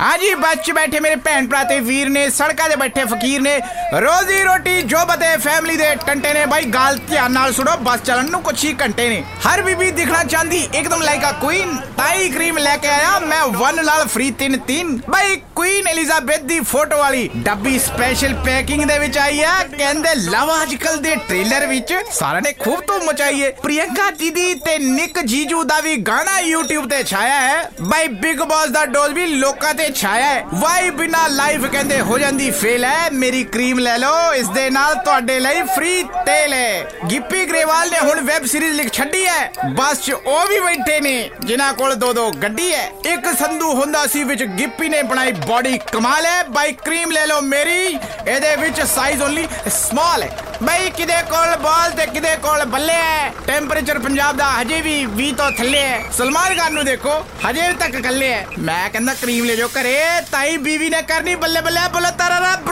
ਹਾਂਜੀ ਬੱਚ ਬੈਠੇ ਮੇਰੇ ਭੈਣ ਭਰਾ ਤੇ ਵੀਰ ਨੇ, ਸੜਕਾਂ ਤੇ ਬੈਠੇ ਫਕੀਰ ਨੇ, ਰੋਜ਼ੀ ਰੋਟੀ ਜੋ ਬਤੇ ਫੈਮਿਲੀ ਦੇ ਟੰਟੇ ਨੇ। ਬਾਈ, ਗੱਲ ਧਿਆਨ ਨਾਲ ਸੁਣੋ, ਬੱਸ ਚੱਲਣ ਨੂੰ ਕੁਛ ਹੀ ਘੰਟੇ ਨੇ। ਹਰ ਬੀਬੀ ਦਿਖਣਾ ਚਾਹੁੰਦੀ, ਇੱਕਦਮ ਲਾਈਕ ਆ ਕੁਈਨ ਤਾਈ ਕਰੀਮ ਲੈ ਕੇ ਆਇਆ, ਮੈਂ ਵਨ ਨਾਲ ਫ੍ਰੀ ਤਿੰਨ ਤਿੰਨ। ਬਾਈ ਕੁਈਨ ਐਲਿਜ਼ਾਬੈਥ ਦੀ ਫੋਟੋ ਵਾਲੀ ਡੱਬੀ ਸਪੈਸ਼ਲ ਪੈਕਿੰਗ ਦੇ ਵਿੱਚ ਆਈ ਆ। ਕਹਿੰਦੇ, ਲਵ ਅੱਜਕੱਲ ਦੇ ਟ੍ਰੇਲਰ ਵਿੱਚ, ਸਾਰਿਆਂ ਨੇ ਖੂਬ ਤੋਂ ਮਚਾਈਏ ਪ੍ਰਿਯੰਕਾ ਦੀਦੀ ਤੇ ਨਿਕ ਜੀਜੂ ਦਾ ਵੀ ਗਾਣਾ YouTube ਤੇ ਛਾਇਆ ਹੈ। ਬਾਈ ਬਿਗ ਬੌਸ ਦਾ ਡੋਜ਼ ਵੀ ਲੋਕਾਂ ਤੇ ਛਾਇਆ ਹੈ। ਵਾਈ ਬਿਨਾ ਲਾਈਫ ਕਹਿੰਦੇ ਹੋ ਜਾਂਦੀ ਫੇਲ ਹੈ। ਮੇਰੀ ਕਰੀਮ ਲੈ ਲਓ, ਇਸ ਦੇ ਨਾਲ ਤੁਹਾਡੇ ਲਈ ਫ੍ਰੀ ਤੇਲ ਹੈ। ਗਿੱਪੀ ਗਰੇਵਾਲ ਨੇ ਹੁਣ ਵੈਬ ਸੀਰੀਜ਼ ਲਿਖ ਛੱਡੀ ਹੈ। ਬਸ ਚ ਉਹ ਵੀ ਬੈਠੇ ਨੇ, ਜਿਨ੍ਹਾਂ ਕੋਲ ਦੋ ਦੋ ਗੱਡੀ ਹੈ। ਇੱਕ ਸੰਧੂ ਹੁੰਦਾ ਸੀ, ਵਿੱਚ ਗਿੱਪੀ ਨੇ ਬਣਾਈ ਬਾਡੀ ਕਮਾਲ ਹੈ। ਬਾਈ ਕਰੀਮ ਲੈ ਲਓ ਮੇਰੀ, ਇਹਦੇ ਵਿੱਚ ਸਾਈਜ਼ ਓਨਲੀ ਸਮਾਲ ਹੈ। ਬਈ ਕਿਦੇ ਕੋਲ ਬਾਲ ਤੇ ਕਿਦੇ ਕੋਲ ਬੱਲੇ ਹੈ ਟੈਂਪਰੇਚਰ ਪੰਜਾਬ ਦਾ ਹਜੇ ਵੀ 20 ਤੋਂ ਥੱਲੇ ਹੈ ਸਲਮਾਨ ਖਾਨ ਨੂੰ ਦੇਖੋ ਹਜੇ ਵੀ ਤੱਕ ਕੱਲੇ ਹੈ ਮੈਂ ਕਹਿੰਦਾ ਕਰੀਮ ਲੈ ਜਾਓ ਘਰੇ ਤਾਈ ਬੀਵੀ ਨੇ ਕਰਨੀ ਬੱਲੇ ਬੱਲੇ ਬੋਲਾ ਤਾਰਾ ਰੱਬ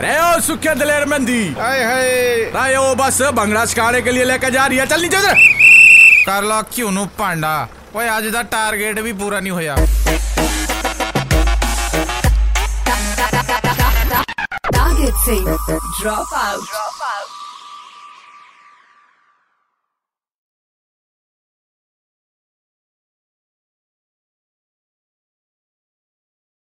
अरे ओ सुखे दलेर मेहंदी ਹਾਏ ਹਾਏ अरे वो बस भंगड़ा सिखाने के लिए लेकर जा रही है चल नीचे उधर ਕਰ ਲਾ ਕਿਉਂ ਨੂੰ ਭਾਂਡਾ ਓਏ ਅੱਜ ਦਾ ਟਾਰਗੇਟ ਵੀ ਪੂਰਾ ਨਹੀਂ ਹੋਇਆ टारगेट से ड्रॉप आउट